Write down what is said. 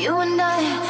You and I.